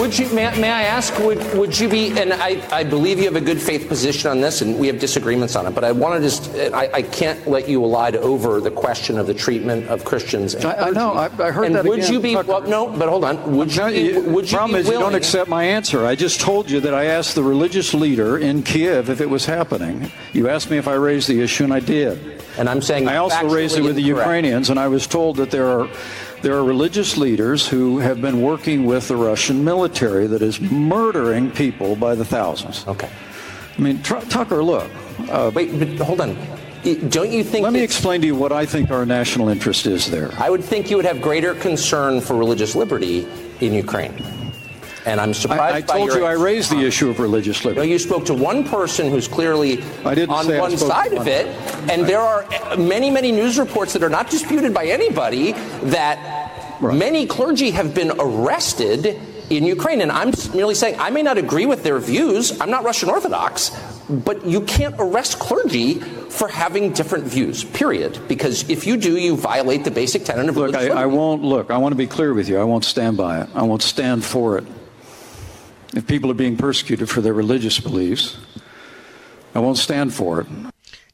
Would you, may, may, I ask, would, would you be, and I, I believe you have a good faith position on this, and we have disagreements on it, but I want to just, I, I can't let you elide over the question of the treatment of Christians. I, I, know, I, I heard and that would again. you be, well, no, but hold on, would you, be, would you problem be is willing, you don't accept my answer. I just told you that I asked the religious leader in Kiev if it was happening. You asked me if I raised the issue, and I did. And I'm saying I also raised it with the. Ukrainians, and I was told that there are there are religious leaders who have been working with the Russian military that is murdering people by the thousands. Okay. I mean, Tr- Tucker, look. Uh, Wait, but hold on. Don't you think? Let me explain to you what I think our national interest is there. I would think you would have greater concern for religious liberty in Ukraine. And I'm surprised I, I told you I raised the issue of religious liberty. No, liberty. you spoke to one person who's clearly I didn't on one side of it, and there are many, many news reports that are not disputed by anybody that Right. many clergy have been arrested in Ukraine. And I'm merely saying I may not agree with their views. I'm not Russian Orthodox, but you can't arrest clergy for having different views. Period. Because if you do, you violate the basic tenet of Look, religious I, I won't look. I want to be clear with you. I won't stand by it. I won't stand for it. If people are being persecuted for their religious beliefs, I won't stand for it.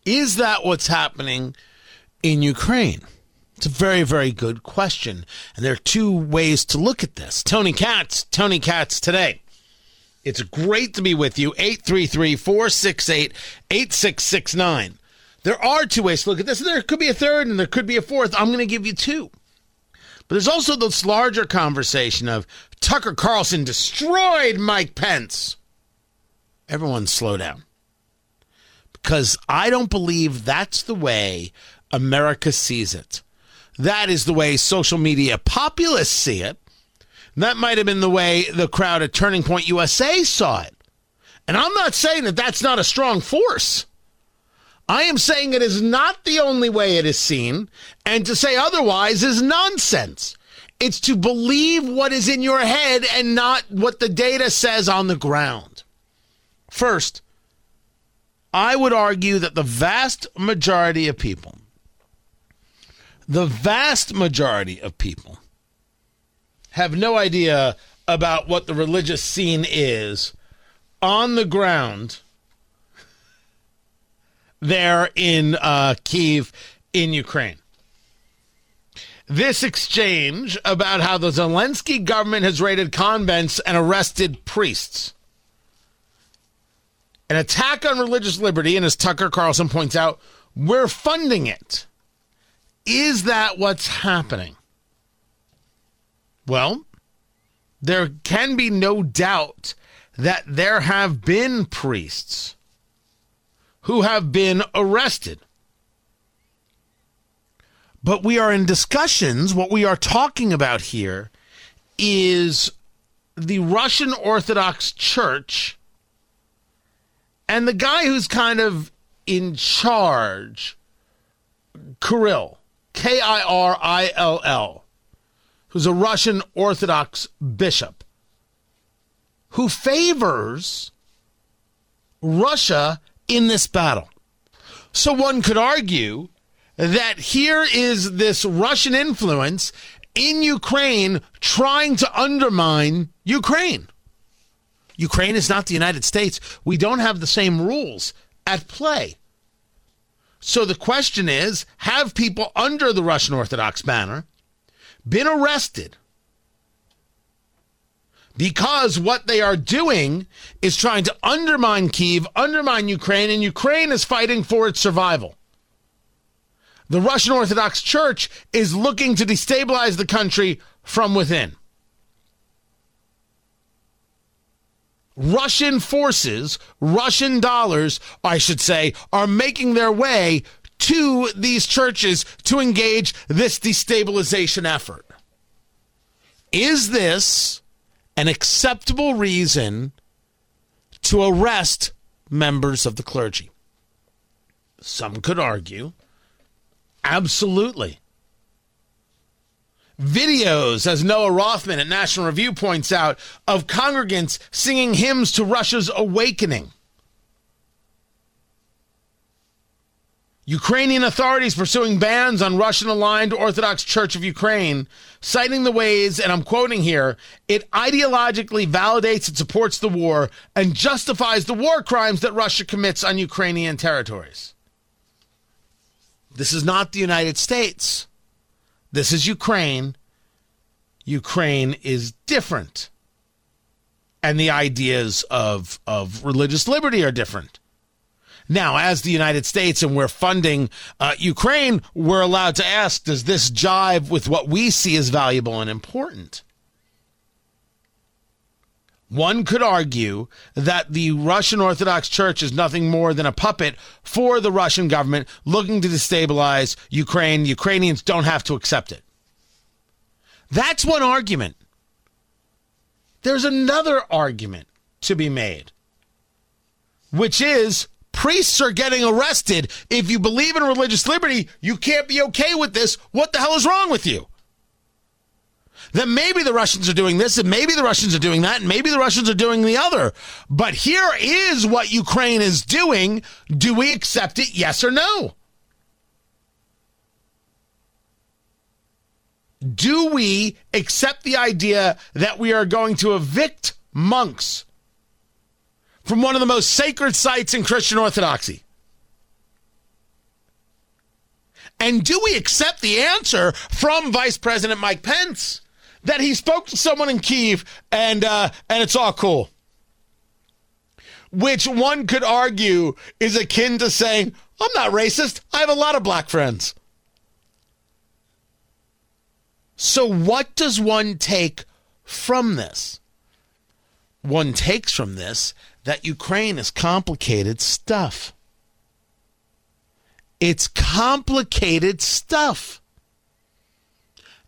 Is that what's happening in Ukraine? It's a very, very good question. And there are two ways to look at this. Tony Katz, Tony Katz today. It's great to be with you. 833 468 8669. There are two ways to look at this. There could be a third and there could be a fourth. I'm going to give you two. But there's also this larger conversation of Tucker Carlson destroyed Mike Pence. Everyone slow down. Because I don't believe that's the way America sees it. That is the way social media populists see it. That might have been the way the crowd at Turning Point USA saw it. And I'm not saying that that's not a strong force. I am saying it is not the only way it is seen, and to say otherwise is nonsense. It's to believe what is in your head and not what the data says on the ground. First, I would argue that the vast majority of people, the vast majority of people, have no idea about what the religious scene is on the ground there in uh, Kiev in Ukraine. This exchange about how the Zelensky government has raided convents and arrested priests. An attack on religious liberty, and as Tucker Carlson points out, we're funding it. Is that what's happening? Well, there can be no doubt that there have been priests who have been arrested. But we are in discussions. What we are talking about here is the Russian Orthodox Church and the guy who's kind of in charge, Kirill, K I R I L L, who's a Russian Orthodox bishop, who favors Russia in this battle. So one could argue that here is this Russian influence in Ukraine trying to undermine Ukraine. Ukraine is not the United States. We don't have the same rules at play. So the question is have people under the Russian Orthodox banner been arrested because what they are doing is trying to undermine Kiev, undermine Ukraine, and Ukraine is fighting for its survival? The Russian Orthodox Church is looking to destabilize the country from within. Russian forces, Russian dollars, I should say, are making their way to these churches to engage this destabilization effort. Is this an acceptable reason to arrest members of the clergy? Some could argue absolutely. Videos, as Noah Rothman at National Review points out, of congregants singing hymns to Russia's awakening. Ukrainian authorities pursuing bans on Russian aligned Orthodox Church of Ukraine, citing the ways, and I'm quoting here, it ideologically validates and supports the war and justifies the war crimes that Russia commits on Ukrainian territories. This is not the United States. This is Ukraine. Ukraine is different. And the ideas of, of religious liberty are different. Now, as the United States and we're funding uh, Ukraine, we're allowed to ask does this jive with what we see as valuable and important? One could argue that the Russian Orthodox Church is nothing more than a puppet for the Russian government looking to destabilize Ukraine. Ukrainians don't have to accept it. That's one argument. There's another argument to be made, which is priests are getting arrested. If you believe in religious liberty, you can't be okay with this. What the hell is wrong with you? Then maybe the Russians are doing this, and maybe the Russians are doing that, and maybe the Russians are doing the other. But here is what Ukraine is doing. Do we accept it? Yes or no? Do we accept the idea that we are going to evict monks from one of the most sacred sites in Christian Orthodoxy? And do we accept the answer from Vice President Mike Pence that he spoke to someone in Kiev and uh, and it's all cool? Which one could argue is akin to saying, "I'm not racist. I have a lot of black friends." So, what does one take from this? One takes from this that Ukraine is complicated stuff. It's complicated stuff.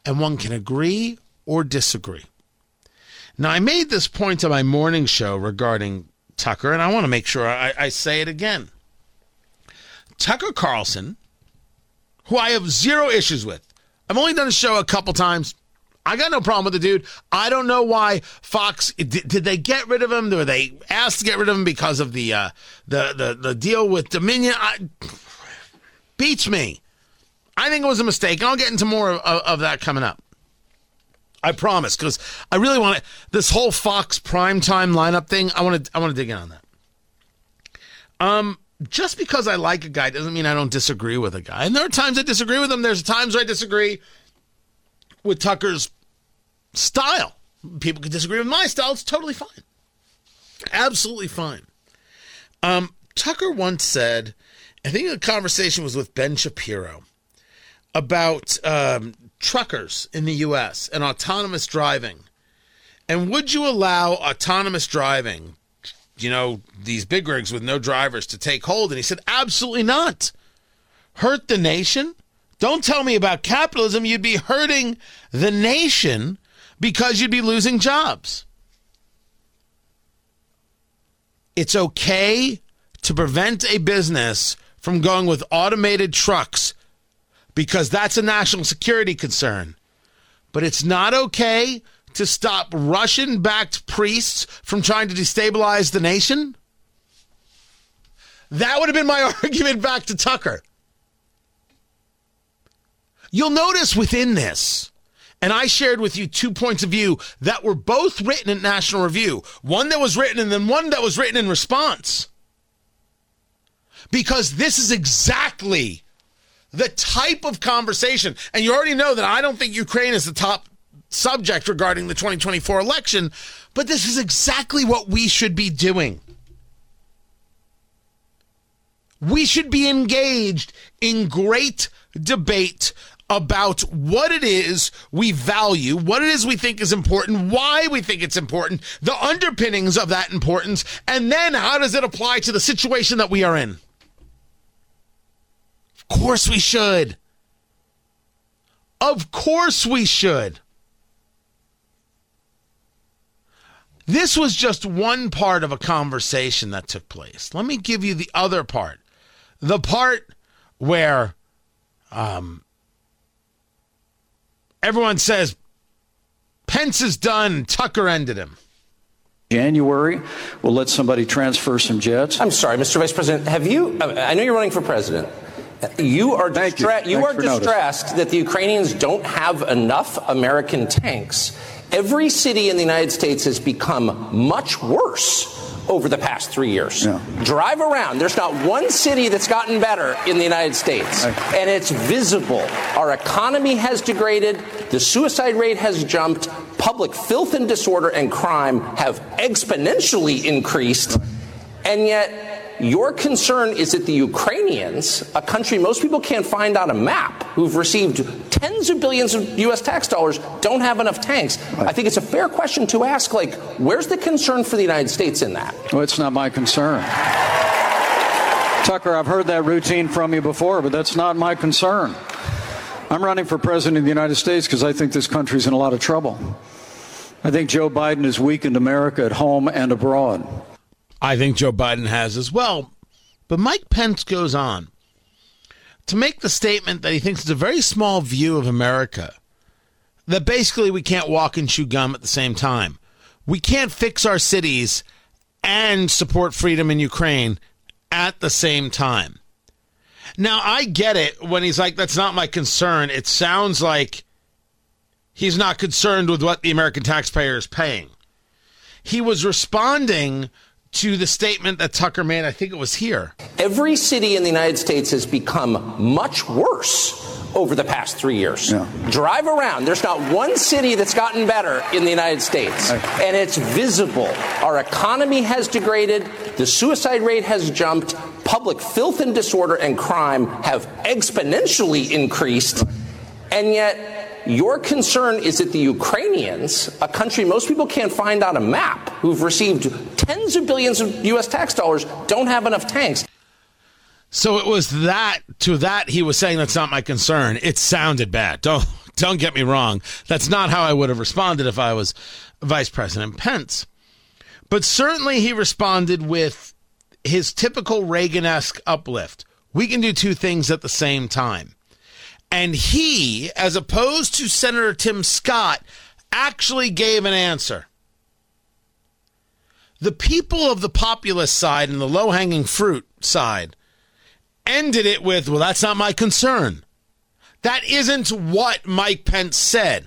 And one can agree or disagree. Now, I made this point on my morning show regarding Tucker, and I want to make sure I, I say it again. Tucker Carlson, who I have zero issues with, I've only done a show a couple times. I got no problem with the dude. I don't know why Fox did, did they get rid of him? Were they asked to get rid of him because of the uh, the, the the deal with Dominion? I, beats me. I think it was a mistake. I'll get into more of, of that coming up. I promise, because I really want to. This whole Fox primetime lineup thing, I want to. I want to dig in on that. Um, just because I like a guy doesn't mean I don't disagree with a guy. And there are times I disagree with him. There's times where I disagree with Tucker's style. People can disagree with my style. It's totally fine. Absolutely fine. Um, Tucker once said, I think the conversation was with Ben Shapiro about um, truckers in the U.S. and autonomous driving. And would you allow autonomous driving, you know, these big rigs with no drivers to take hold? And he said, absolutely not. Hurt the nation? Don't tell me about capitalism. You'd be hurting the nation because you'd be losing jobs. It's okay to prevent a business from going with automated trucks because that's a national security concern. But it's not okay to stop Russian backed priests from trying to destabilize the nation. That would have been my argument back to Tucker. You'll notice within this, and I shared with you two points of view that were both written in National Review one that was written and then one that was written in response. Because this is exactly the type of conversation, and you already know that I don't think Ukraine is the top subject regarding the 2024 election, but this is exactly what we should be doing. We should be engaged in great debate about what it is we value, what it is we think is important, why we think it's important, the underpinnings of that importance, and then how does it apply to the situation that we are in? Of course we should. Of course we should. This was just one part of a conversation that took place. Let me give you the other part. The part where um, everyone says Pence is done, Tucker ended him. January, we'll let somebody transfer some jets. I'm sorry, Mr. Vice President. Have you? I know you're running for president. You are, distra- you. you are distressed that the Ukrainians don't have enough American tanks. Every city in the United States has become much worse over the past three years. Yeah. Drive around. There's not one city that's gotten better in the United States. And it's visible. Our economy has degraded. The suicide rate has jumped. Public filth and disorder and crime have exponentially increased. And yet, your concern is that the Ukrainians, a country most people can't find on a map, who've received tens of billions of U.S. tax dollars, don't have enough tanks. Right. I think it's a fair question to ask, like, where's the concern for the United States in that? Well, it's not my concern. Tucker, I've heard that routine from you before, but that's not my concern. I'm running for president of the United States because I think this country's in a lot of trouble. I think Joe Biden has weakened America at home and abroad. I think Joe Biden has as well. But Mike Pence goes on to make the statement that he thinks it's a very small view of America. That basically we can't walk and chew gum at the same time. We can't fix our cities and support freedom in Ukraine at the same time. Now, I get it when he's like, that's not my concern. It sounds like he's not concerned with what the American taxpayer is paying. He was responding to the statement that Tucker made, I think it was here. Every city in the United States has become much worse over the past three years. Yeah. Drive around. There's not one city that's gotten better in the United States. And it's visible. Our economy has degraded. The suicide rate has jumped. Public filth and disorder and crime have exponentially increased. And yet, your concern is that the Ukrainians, a country most people can't find on a map, who've received tens of billions of U.S. tax dollars, don't have enough tanks. So it was that to that he was saying that's not my concern. It sounded bad. Don't don't get me wrong. That's not how I would have responded if I was Vice President Pence. But certainly he responded with his typical Reagan-esque uplift. We can do two things at the same time. And he, as opposed to Senator Tim Scott, actually gave an answer. The people of the populist side and the low hanging fruit side ended it with, well, that's not my concern. That isn't what Mike Pence said.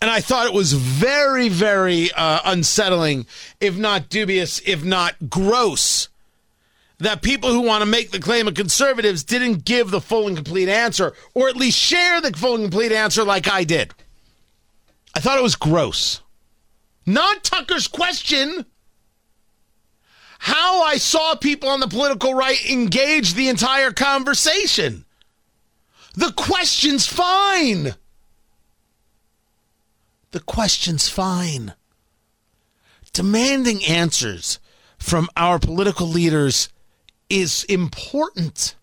And I thought it was very, very uh, unsettling, if not dubious, if not gross, that people who want to make the claim of conservatives didn't give the full and complete answer, or at least share the full and complete answer like I did. I thought it was gross. Not Tucker's question. How I saw people on the political right engage the entire conversation. The question's fine. The question's fine. Demanding answers from our political leaders is important.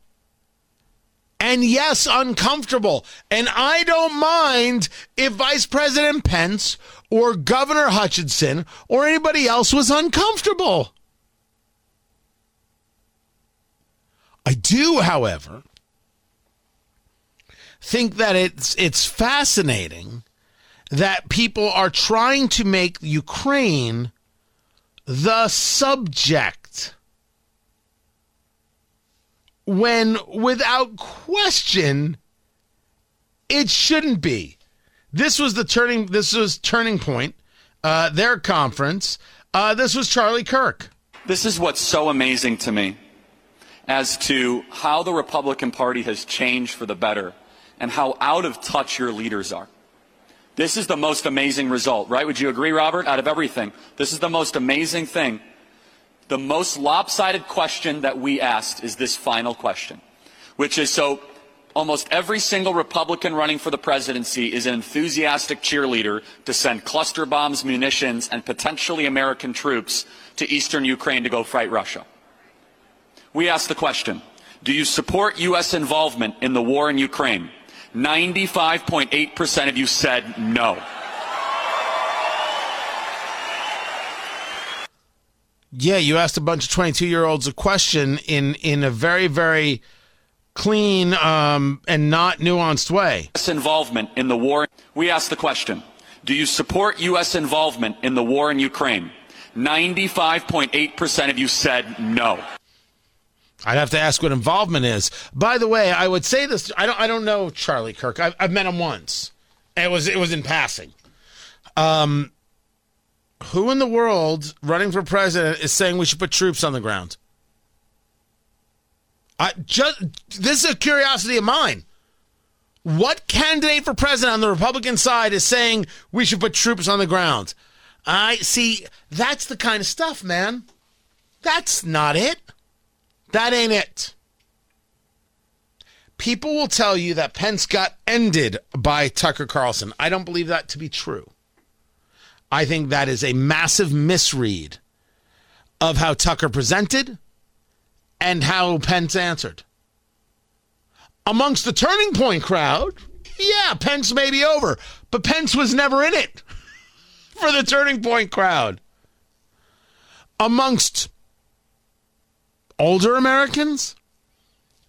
And yes, uncomfortable. And I don't mind if Vice President Pence or Governor Hutchinson or anybody else was uncomfortable. I do, however, think that it's it's fascinating that people are trying to make Ukraine the subject when without question it shouldn't be. This was the turning this was turning point. Uh, their conference. Uh, this was Charlie Kirk. This is what's so amazing to me as to how the Republican Party has changed for the better and how out of touch your leaders are. This is the most amazing result, right? Would you agree, Robert? Out of everything, this is the most amazing thing the most lopsided question that we asked is this final question, which is so almost every single Republican running for the presidency is an enthusiastic cheerleader to send cluster bombs, munitions, and potentially American troops to eastern Ukraine to go fight Russia. We asked the question, do you support U.S. involvement in the war in Ukraine? 95.8% of you said no. Yeah, you asked a bunch of 22 year olds a question in in a very very clean um, and not nuanced way. U.S. involvement in the war. We asked the question Do you support U.S. involvement in the war in Ukraine? 95.8% of you said no. I'd have to ask what involvement is. By the way, I would say this. I don't. I don't know Charlie Kirk. I've, I've met him once. It was. It was in passing. Um, who in the world running for president is saying we should put troops on the ground? I just. This is a curiosity of mine. What candidate for president on the Republican side is saying we should put troops on the ground? I see. That's the kind of stuff, man. That's not it. That ain't it. People will tell you that Pence got ended by Tucker Carlson. I don't believe that to be true. I think that is a massive misread of how Tucker presented and how Pence answered. Amongst the turning point crowd, yeah, Pence may be over, but Pence was never in it for the turning point crowd. Amongst older Americans,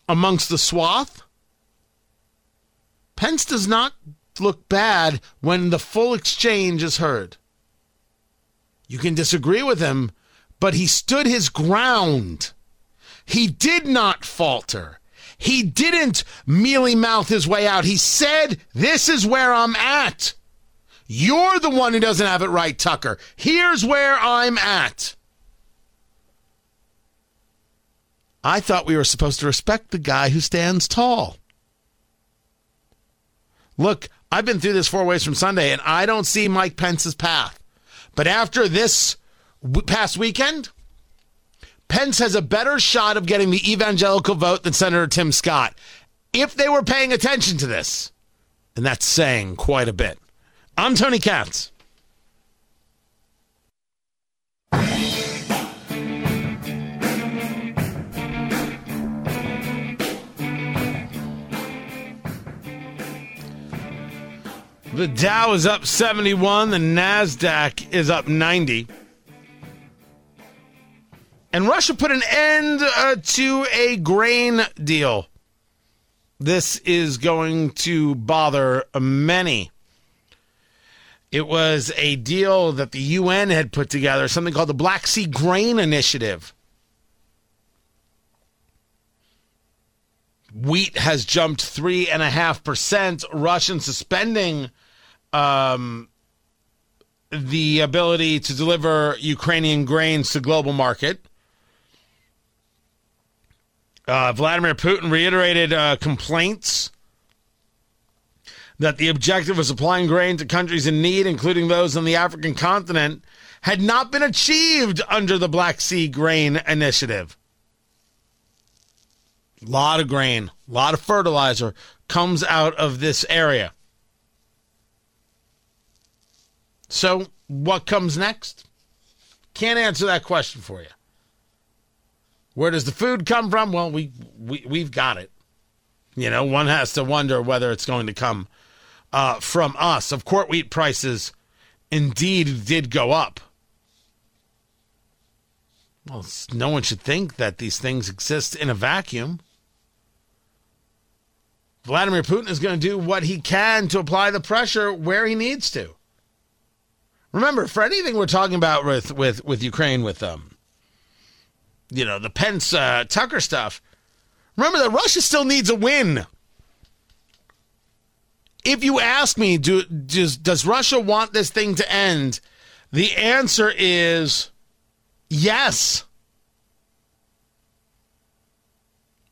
amongst the swath, Pence does not look bad when the full exchange is heard. You can disagree with him, but he stood his ground. He did not falter. He didn't mealy mouth his way out. He said, This is where I'm at. You're the one who doesn't have it right, Tucker. Here's where I'm at. I thought we were supposed to respect the guy who stands tall. Look, I've been through this four ways from Sunday, and I don't see Mike Pence's path. But after this past weekend, Pence has a better shot of getting the evangelical vote than Senator Tim Scott if they were paying attention to this. And that's saying quite a bit. I'm Tony Katz. The Dow is up 71, the NASDAQ is up 90. And Russia put an end uh, to a grain deal. This is going to bother many. It was a deal that the UN had put together, something called the Black Sea Grain Initiative. Wheat has jumped three and a half percent. Russian suspending um, the ability to deliver Ukrainian grains to global market. Uh, Vladimir Putin reiterated uh, complaints that the objective of supplying grain to countries in need, including those on the African continent, had not been achieved under the Black Sea Grain Initiative. A lot of grain, a lot of fertilizer comes out of this area. So, what comes next? Can't answer that question for you. Where does the food come from? Well, we, we we've got it. You know, one has to wonder whether it's going to come uh, from us. Of course, wheat prices indeed did go up. Well, no one should think that these things exist in a vacuum. Vladimir Putin is going to do what he can to apply the pressure where he needs to. Remember, for anything we're talking about with with with Ukraine, with um, you know, the Pence uh, Tucker stuff. Remember that Russia still needs a win. If you ask me, do does does Russia want this thing to end? The answer is yes.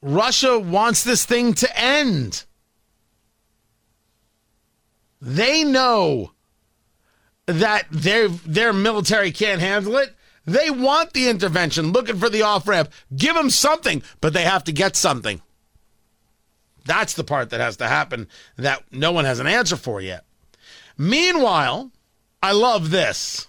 Russia wants this thing to end. They know that their their military can't handle it. They want the intervention, looking for the off ramp. Give them something, but they have to get something. That's the part that has to happen that no one has an answer for yet. Meanwhile, I love this.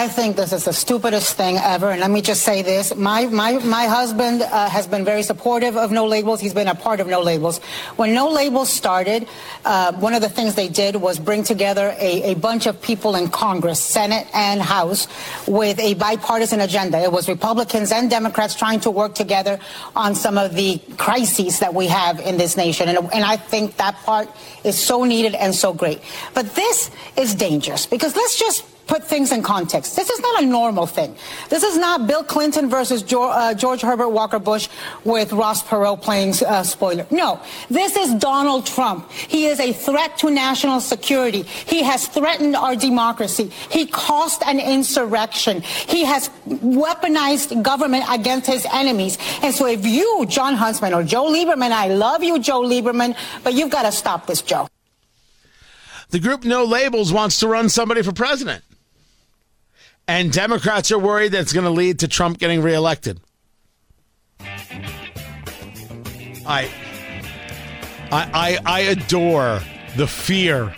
I think this is the stupidest thing ever. And let me just say this. My, my, my husband uh, has been very supportive of No Labels. He's been a part of No Labels. When No Labels started, uh, one of the things they did was bring together a, a bunch of people in Congress, Senate and House, with a bipartisan agenda. It was Republicans and Democrats trying to work together on some of the crises that we have in this nation. And, and I think that part is so needed and so great. But this is dangerous because let's just put things in context. This is not a normal thing. This is not Bill Clinton versus George, uh, George Herbert Walker Bush with Ross Perot playing uh, spoiler. No, this is Donald Trump. He is a threat to national security. He has threatened our democracy. He caused an insurrection. He has weaponized government against his enemies. And so if you, Jon Huntsman or Joe Lieberman, I love you, Joe Lieberman, but you've got to stop this, Joe. The group No Labels wants to run somebody for president. And Democrats are worried that it's going to lead to Trump getting reelected. I, I, I adore the fear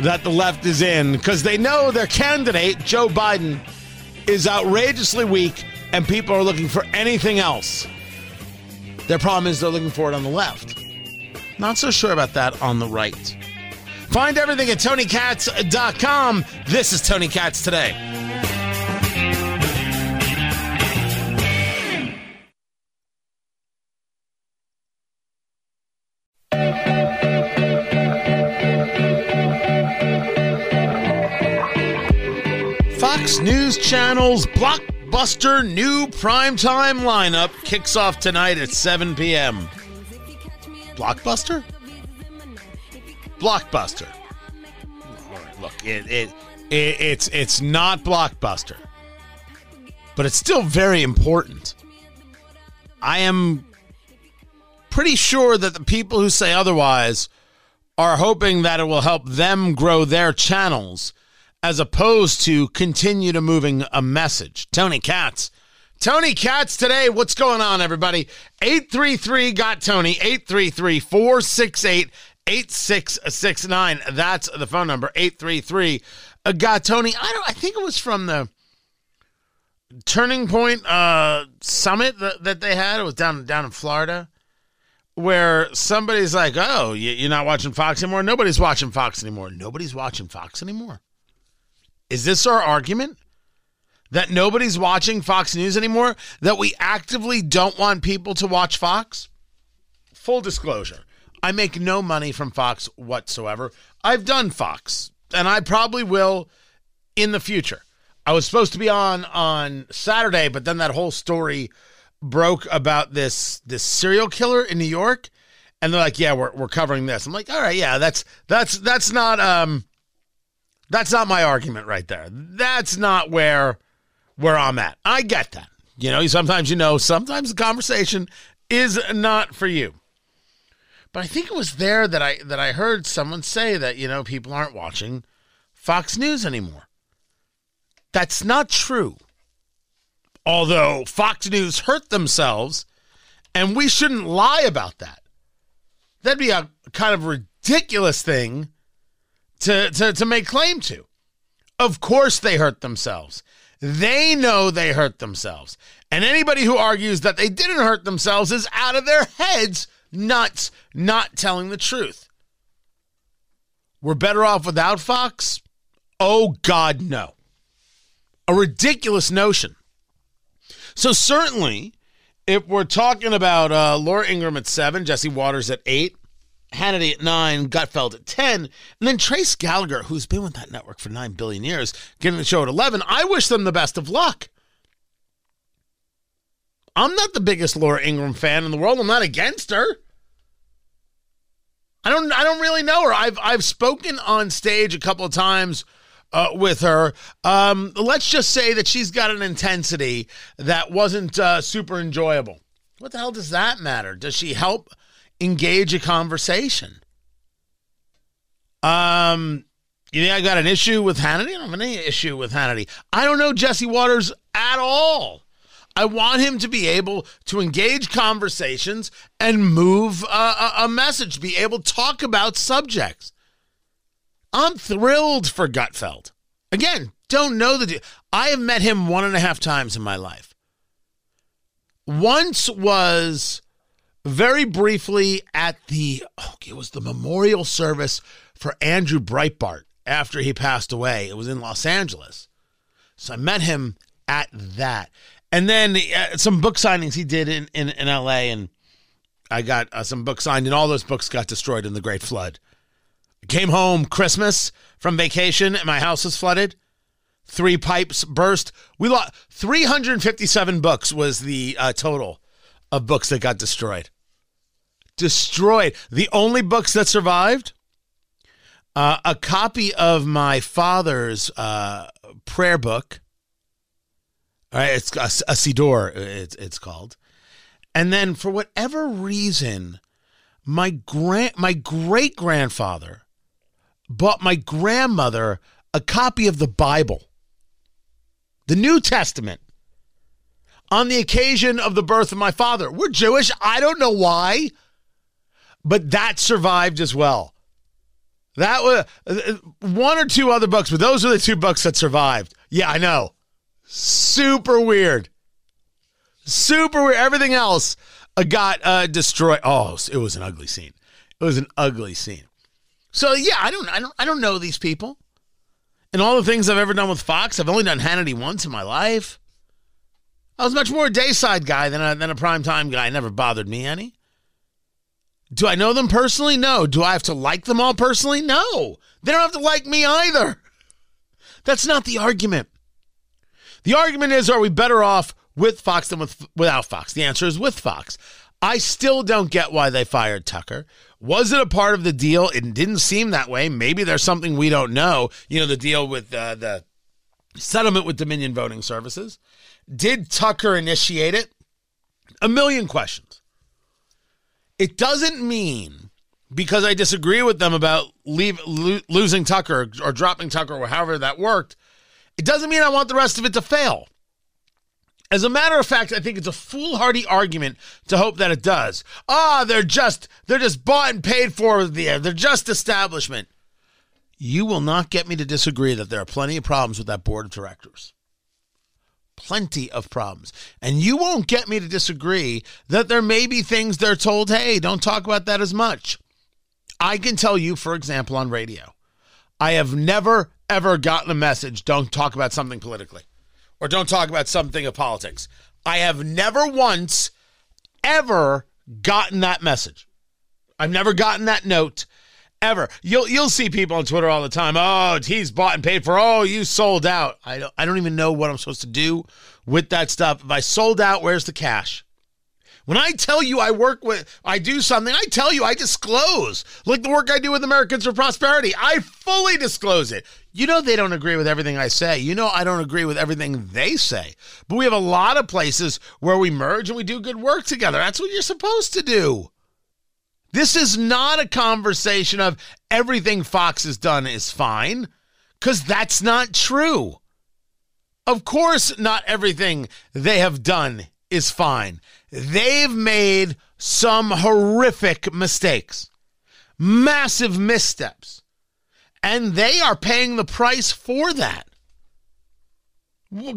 that the left is in because they know their candidate, Joe Biden, is outrageously weak and people are looking for anything else. Their problem is they're looking for it on the left. Not so sure about that on the right. Find everything at TonyKatz.com. This is Tony Katz today. Fox News Channel's blockbuster new primetime lineup kicks off tonight at 7 p.m. Blockbuster? Blockbuster. Look, it, it, it it's it's not Blockbuster, but it's still very important. I am pretty sure that the people who say otherwise are hoping that it will help them grow their channels as opposed to continue to moving a message. Tony Katz. Tony Katz today. What's going on, everybody? 833 got Tony, 833 468 8669. That's the phone number, 833 uh, got Tony. I don't I think it was from the Turning Point uh, summit that, that they had. It was down down in Florida where somebody's like, "Oh, you're not watching Fox anymore." Nobody's watching Fox anymore. Nobody's watching Fox anymore. Is this our argument? That nobody's watching Fox News anymore? That we actively don't want people to watch Fox? Full disclosure, I make no money from Fox whatsoever. I've done Fox, and I probably will in the future. I was supposed to be on on Saturday, but then that whole story broke about this this serial killer in New York, and they're like, "Yeah, we're we're covering this." I'm like, "All right, yeah, that's that's that's not um that's not my argument right there. That's not where where I'm at. I get that. You know, sometimes you know, sometimes the conversation is not for you. But I think it was there that I that I heard someone say that, you know, people aren't watching Fox News anymore. That's not true. Although Fox News hurt themselves, and we shouldn't lie about that. That'd be a kind of ridiculous thing to, to, to make claim to. Of course, they hurt themselves. They know they hurt themselves. And anybody who argues that they didn't hurt themselves is out of their heads, nuts, not telling the truth. We're better off without Fox? Oh, God, no. A ridiculous notion. So, certainly, if we're talking about uh, Laura Ingraham at seven, Jesse Watters at eight, Hannity at nine, Gutfeld at 10, and then Trace Gallagher, who's been with that network for nine billion years, getting the show at 11. I wish them the best of luck. I'm not the biggest Laura Ingraham fan in the world. I'm not against her. I don't I don't really know her. I've I've spoken on stage a couple of times uh, with her. Um, let's just say that she's got an intensity that wasn't uh, super enjoyable. What the hell does that matter? Does she help engage a conversation. Um, you think I got an issue with Hannity? I don't have any issue with Hannity. I don't know Jesse Watters at all. I want him to be able to engage conversations and move a, a, message, be able to talk about subjects. I'm thrilled for Gutfeld. Again, don't know the dude. I have met him one and a half times in my life. Once was very briefly at the oh, it was the memorial service for Andrew Breitbart after he passed away. It was in Los Angeles. So I met him at that. And then uh, some book signings he did in, in, in LA, and I got uh, some books signed, and all those books got destroyed in the Great Flood. Came home Christmas from vacation, and my house was flooded. Three pipes burst. We lost 357 books was the uh, total of books that got destroyed. Destroyed. The only books that survived uh, a copy of my father's uh, prayer book. All right, it's a, a Siddur, it's, it's called. And then for whatever reason, my grand my great grandfather bought my grandmother a copy of the Bible, the New Testament, on the occasion of the birth of my father. We're Jewish. I don't know why, but that survived as well. That was uh, one or two other books, but those are the two books that survived. Yeah, I know. Super weird. Super weird. Everything else uh, got uh, destroyed. Oh, it was an ugly scene. It was an ugly scene. So yeah, I don't, I don't, I don't know these people. And all the things I've ever done with Fox, I've only done Hannity once in my life. I was much more a dayside guy than a, than a primetime guy. It never bothered me any. Do I know them personally? No. Do I have to like them all personally? No. They don't have to like me either. That's not the argument. The argument is are we better off with Fox than with, without Fox? The answer is with Fox. I still don't get why they fired Tucker. Was it a part of the deal? It didn't seem that way. Maybe there's something we don't know. You know, the deal with uh, the settlement with Dominion Voting Services. Did Tucker initiate it? A million questions. It doesn't mean because I disagree with them about leave, lo- losing Tucker or dropping Tucker or however that worked. It doesn't mean I want the rest of it to fail. As a matter of fact, I think it's a foolhardy argument to hope that it does. Ah, they're just they're just bought and paid for the they're just establishment. You will not get me to disagree that there are plenty of problems with that board of directors plenty of problems. And you won't get me to disagree that there may be things they're told, hey, don't talk about that as much. I can tell you, for example, on radio, I have never, ever gotten a message, don't talk about something politically or don't talk about something of politics. I have never once, ever gotten that message. I've never gotten that note ever. You'll you'll see people on Twitter all the time. Oh, he's bought and paid for. Oh, you sold out. I don't I don't even know what I'm supposed to do with that stuff. If I sold out, where's the cash? When I tell you I work with, I do something, I tell you I disclose. Like the work I do with Americans for Prosperity, I fully disclose it. You know they don't agree with everything I say. You know I don't agree with everything they say. But we have a lot of places where we merge and we do good work together. That's what you're supposed to do. This is not a conversation of everything Fox has done is fine, because that's not true. Of course, not everything they have done is fine. They've made some horrific mistakes, massive missteps, and they are paying the price for that.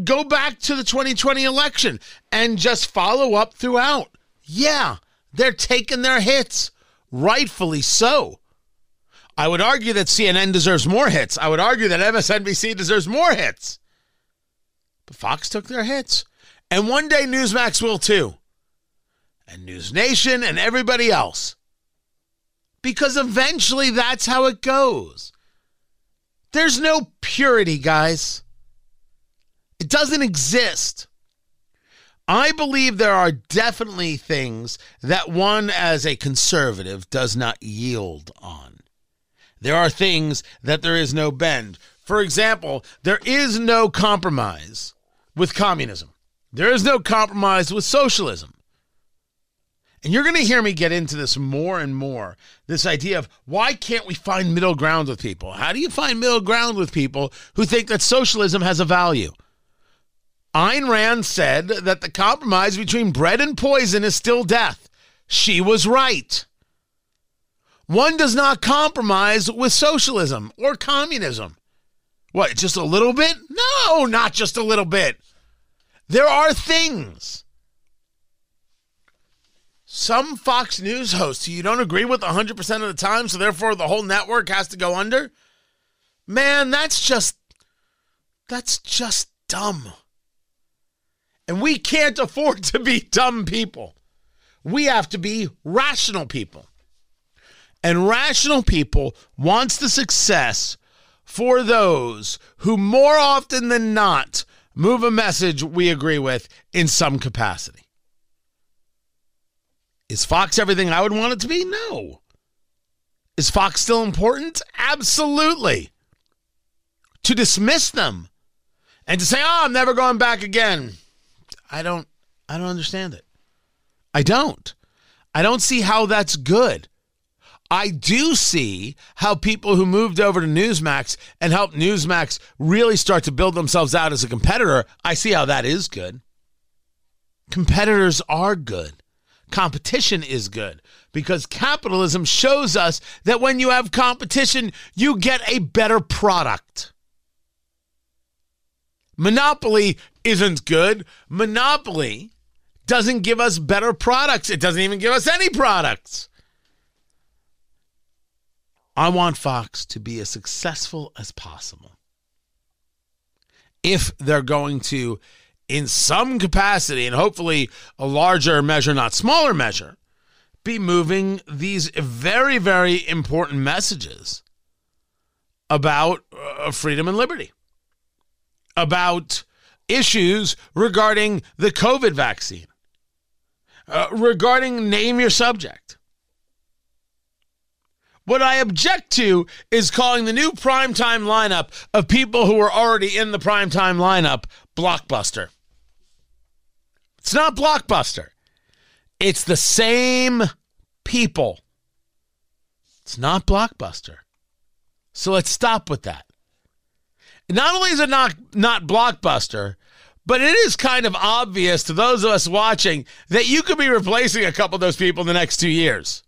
Go back to the 2020 election and just follow up throughout. Yeah, they're taking their hits rightfully so. I would argue that CNN deserves more hits. I would argue that MSNBC deserves more hits. But Fox took their hits. And one day Newsmax will too. And News Nation and everybody else. Because eventually that's how it goes. There's no purity, guys. It doesn't exist. I believe there are definitely things that one, as a conservative, does not yield on. There are things that there is no bend. For example, there is no compromise with communism, there is no compromise with socialism. And you're going to hear me get into this more and more. This idea of why can't we find middle ground with people? How do you find middle ground with people who think that socialism has a value? Ayn Rand said that the compromise between bread and poison is still death. She was right. One does not compromise with socialism or communism What, just a little bit? No, not just a little bit. There are things. Some Fox News hosts you don't agree with 100% of the time, so therefore the whole network has to go under. Man, that's just that's just dumb. And we can't afford to be dumb people. We have to be rational people. And rational people wants the success for those who more often than not move a message we agree with in some capacity. Is Fox everything I would want it to be? No. Is Fox still important? Absolutely. To dismiss them and to say, "Oh, I'm never going back again." I don't I don't understand it. I don't. I don't see how that's good. I do see how people who moved over to Newsmax and helped Newsmax really start to build themselves out as a competitor, I see how that is good. Competitors are good. Competition is good because capitalism shows us that when you have competition, you get a better product. Monopoly isn't good. Monopoly doesn't give us better products, it doesn't even give us any products. I want Fox to be as successful as possible. If they're going to, in some capacity, and hopefully a larger measure, not smaller measure, be moving these very, very important messages about uh, freedom and liberty, about issues regarding the COVID vaccine, uh, regarding name your subject what I object to is calling the new primetime lineup of people who are already in the primetime lineup blockbuster. It's not blockbuster. It's the same people. It's not blockbuster. So let's stop with that. Not only is it not not blockbuster, but it is kind of obvious to those of us watching that you could be replacing a couple of those people in the next two years.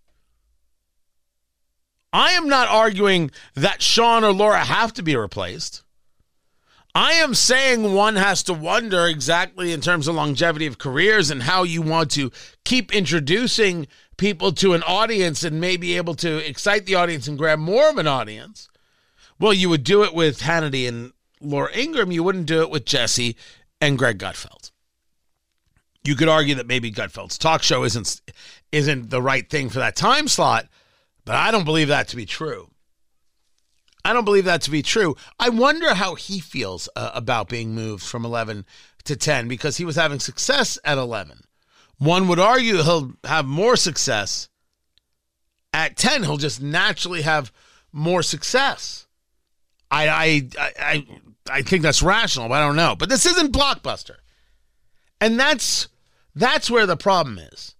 I am not arguing that Sean or Laura have to be replaced. I am saying one has to wonder exactly in terms of longevity of careers and how you want to keep introducing people to an audience and maybe able to excite the audience and grab more of an audience. Well, you would do it with Hannity and Laura Ingraham. You wouldn't do it with Jesse and Greg Gutfeld. You could argue that maybe Gutfeld's talk show isn't isn't the right thing for that time slot, but I don't believe that to be true. I don't believe that to be true. I wonder how he feels uh, about being moved from 11 to 10 because he was having success at 11. One would argue he'll have more success at 10. He'll just naturally have more success. I I I I think that's rational, but I don't know. But this isn't blockbuster. And that's that's where the problem is.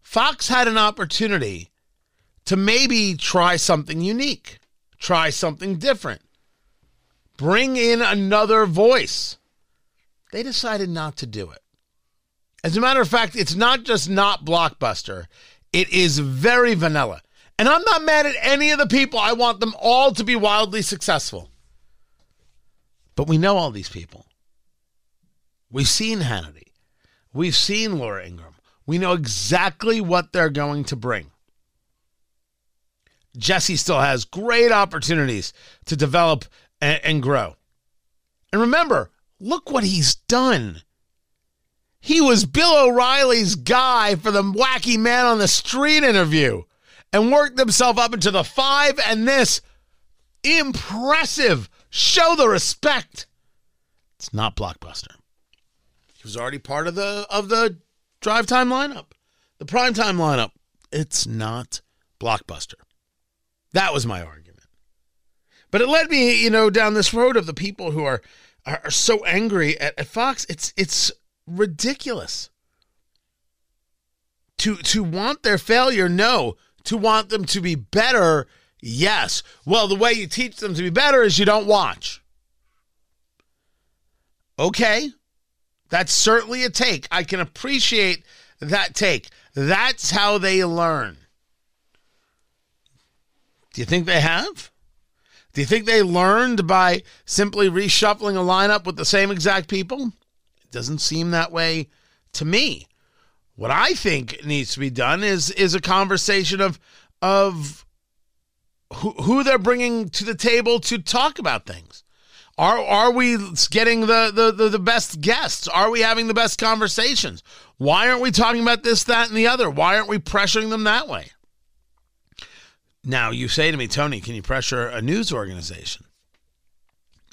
Fox had an opportunity to maybe try something unique, try something different, bring in another voice. They decided not to do it. As a matter of fact, it's not just not blockbuster, it is very vanilla. And I'm not mad at any of the people. I want them all to be wildly successful. But we know all these people. We've seen Hannity. We've seen Laura Ingraham. We know exactly what they're going to bring. Jesse still has great opportunities to develop and, and grow. And remember, look what he's done. He was Bill O'Reilly's guy for the wacky man on the street interview and worked himself up into the five and this impressive. Show the respect. It's not blockbuster. He was already part of the of the drive time lineup, the prime time lineup. It's not blockbuster. That was my argument. But it led me, you know, down this road of the people who are are, so angry at, at Fox. It's it's ridiculous. To to want their failure, no. To want them to be better, yes. Well, the way you teach them to be better is you don't watch. Okay. That's certainly a take. I can appreciate that take. That's how they learn. Do you think they have? Do you think they learned by simply reshuffling a lineup with the same exact people? It doesn't seem that way to me. What I think needs to be done is is a conversation of of who, who they're bringing to the table to talk about things. Are are we getting the, the, the, the best guests? Are we having the best conversations? Why aren't we talking about this, that, and the other? Why aren't we pressuring them that way? Now, you say to me, Tony, can you pressure a news organization?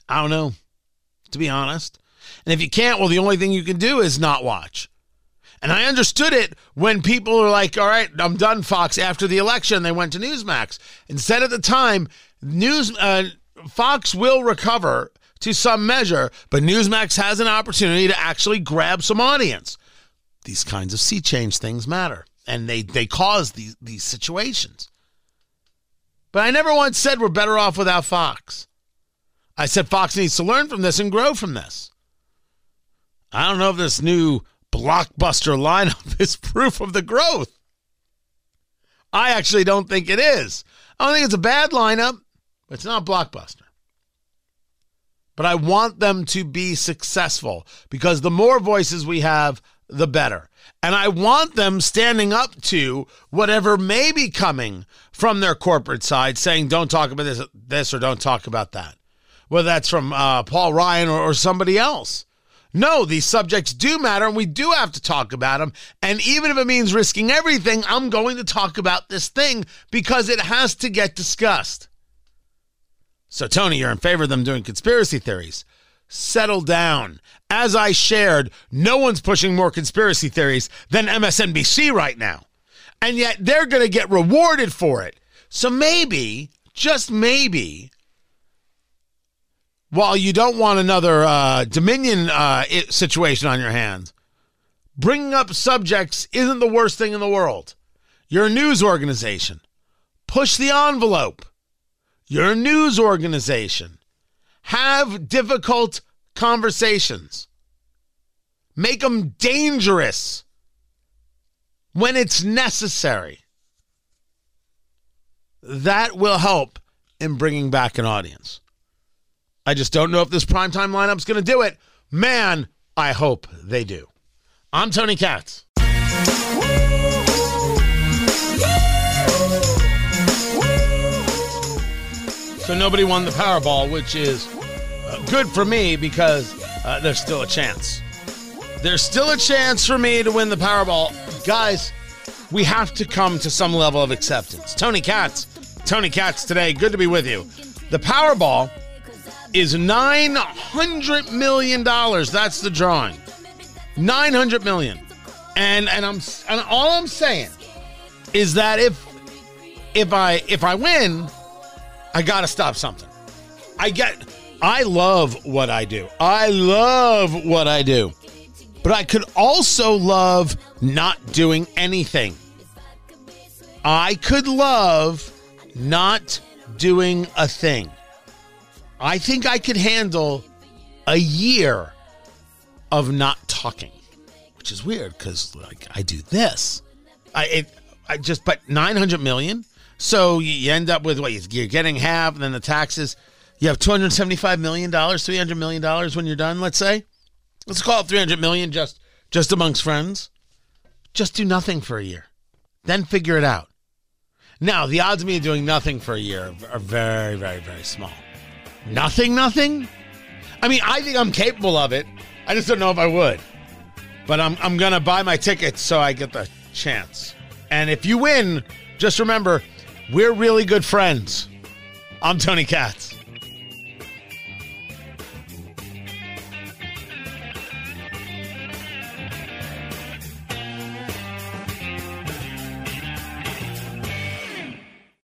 I don't know, to be honest. And if you can't, well, the only thing you can do is not watch. And I understood it when people are like, all right, I'm done, Fox. After the election, they went to Newsmax. And said at the time, News uh, Fox will recover to some measure, but Newsmax has an opportunity to actually grab some audience. These kinds of sea change things matter, and they, they cause these, these situations. But I never once said we're better off without Fox. I said Fox needs to learn from this and grow from this. I don't know if this new blockbuster lineup is proof of the growth. I actually don't think it is. I don't think it's a bad lineup, but it's not blockbuster. But I want them to be successful because the more voices we have, the better. And I want them standing up to whatever may be coming from their corporate side, saying, don't talk about this, this or don't talk about that. Whether that's from uh, Paul Ryan or, or somebody else. No, these subjects do matter and we do have to talk about them. And even if it means risking everything, I'm going to talk about this thing because it has to get discussed. So, Tony, you're in favor of them doing conspiracy theories. Settle down. As I shared, no one's pushing more conspiracy theories than MSNBC right now. And yet they're going to get rewarded for it. So maybe, just maybe, while you don't want another uh, Dominion uh, situation on your hands, bringing up subjects isn't the worst thing in the world. You're a news organization. Push the envelope. You're a news organization. Have difficult conversations. Make them dangerous when it's necessary. That will help in bringing back an audience. I just don't know if this primetime lineup's going to do it. Man, I hope they do. I'm Tony Katz. So nobody won the Powerball, which is uh, good for me because uh, there's still a chance. There's still a chance for me to win the Powerball. Guys, we have to come to some level of acceptance. Tony Katz, Tony Katz today. Good to be with you. The Powerball is $900 million. That's the drawing. 900 million. And and I'm and all I'm saying is that if if I if I win, I got to stop something. I get, I love what I do. I love what I do. But I could also love not doing anything. I could love not doing a thing. I think I could handle a year of not talking, which is weird because like I do this. I it, I just but 900 million so you end up with what you're getting half, and then the taxes. You have two hundred seventy-five million dollars, three hundred million dollars when you're done. Let's say, let's call it three hundred million just just amongst friends. Just do nothing for a year, then figure it out. Now the odds of me doing nothing for a year are very, very, very small. Nothing, nothing. I mean, I think I'm capable of it. I just don't know if I would. But I'm I'm gonna buy my tickets so I get the chance. And if you win, just remember we're really good friends. I'm Tony Katz.